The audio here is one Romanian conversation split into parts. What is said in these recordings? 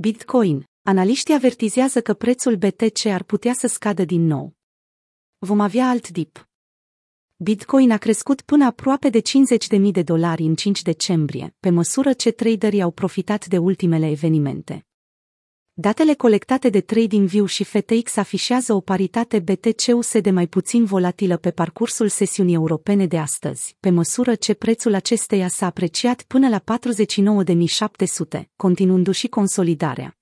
Bitcoin. Analiștii avertizează că prețul BTC ar putea să scadă din nou. Vom avea alt dip. Bitcoin a crescut până aproape de 50.000 de dolari în 5 decembrie, pe măsură ce traderii au profitat de ultimele evenimente. Datele colectate de TradingView și FTX afișează o paritate BTC-USD mai puțin volatilă pe parcursul sesiunii europene de astăzi, pe măsură ce prețul acesteia s-a apreciat până la 49.700, continuându-și consolidarea.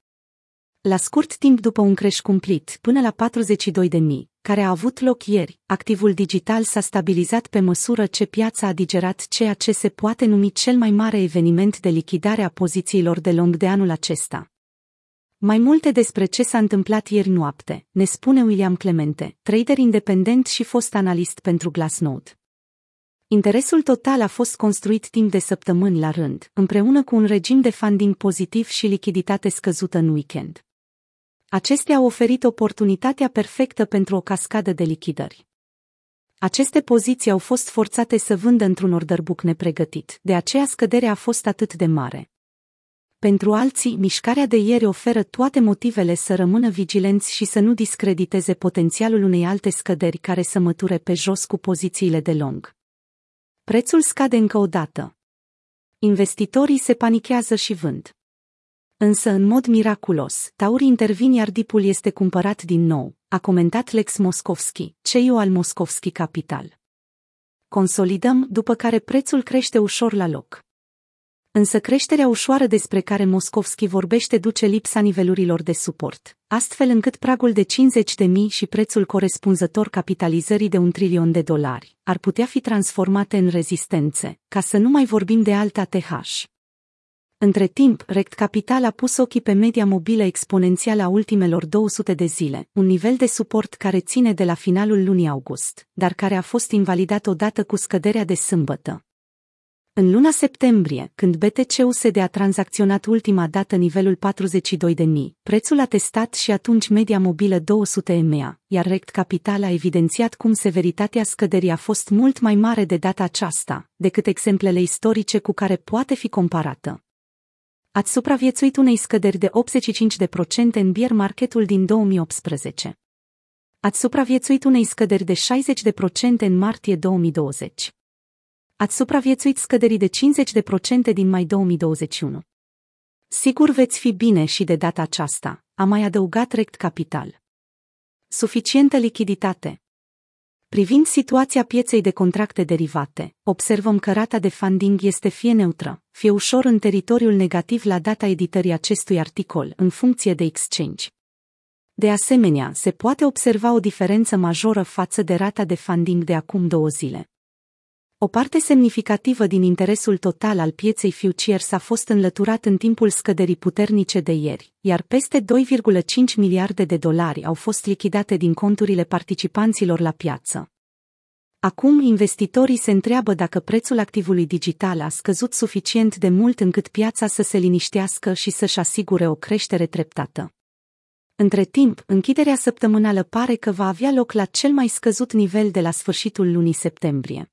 La scurt timp după un creș cumplit, până la 42.000, care a avut loc ieri, activul digital s-a stabilizat pe măsură ce piața a digerat ceea ce se poate numi cel mai mare eveniment de lichidare a pozițiilor de long de anul acesta. Mai multe despre ce s-a întâmplat ieri noapte, ne spune William Clemente, trader independent și fost analist pentru Glassnode. Interesul total a fost construit timp de săptămâni la rând, împreună cu un regim de funding pozitiv și lichiditate scăzută în weekend. Acestea au oferit oportunitatea perfectă pentru o cascadă de lichidări. Aceste poziții au fost forțate să vândă într-un order book nepregătit, de aceea scăderea a fost atât de mare. Pentru alții, mișcarea de ieri oferă toate motivele să rămână vigilenți și să nu discrediteze potențialul unei alte scăderi care să măture pe jos cu pozițiile de long. Prețul scade încă o dată. Investitorii se panichează și vând. Însă, în mod miraculos, taurii intervin iar dipul este cumpărat din nou, a comentat Lex Moskovski, CEO al Moskovski Capital. Consolidăm, după care prețul crește ușor la loc. Însă creșterea ușoară despre care Moskovski vorbește duce lipsa nivelurilor de suport, astfel încât pragul de 50 de mii și prețul corespunzător capitalizării de un trilion de dolari ar putea fi transformate în rezistențe, ca să nu mai vorbim de alta TH. Între timp, Rect Capital a pus ochii pe media mobilă exponențială a ultimelor 200 de zile, un nivel de suport care ține de la finalul lunii august, dar care a fost invalidat odată cu scăderea de sâmbătă. În luna septembrie, când BTC-USD a tranzacționat ultima dată nivelul 42.000, prețul a testat și atunci media mobilă 200 EMEA, iar Rect Capital a evidențiat cum severitatea scăderii a fost mult mai mare de data aceasta, decât exemplele istorice cu care poate fi comparată. Ați supraviețuit unei scăderi de 85% în bear marketul din 2018. Ați supraviețuit unei scăderi de 60% în martie 2020. Ați supraviețuit scăderii de 50% din mai 2021. Sigur veți fi bine și de data aceasta, a mai adăugat Rect Capital. Suficientă lichiditate. Privind situația pieței de contracte derivate, observăm că rata de funding este fie neutră, fie ușor în teritoriul negativ la data editării acestui articol, în funcție de exchange. De asemenea, se poate observa o diferență majoră față de rata de funding de acum două zile. O parte semnificativă din interesul total al pieței futures a fost înlăturat în timpul scăderii puternice de ieri, iar peste 2,5 miliarde de dolari au fost lichidate din conturile participanților la piață. Acum investitorii se întreabă dacă prețul activului digital a scăzut suficient de mult încât piața să se liniștească și să-și asigure o creștere treptată. Între timp, închiderea săptămânală pare că va avea loc la cel mai scăzut nivel de la sfârșitul lunii septembrie.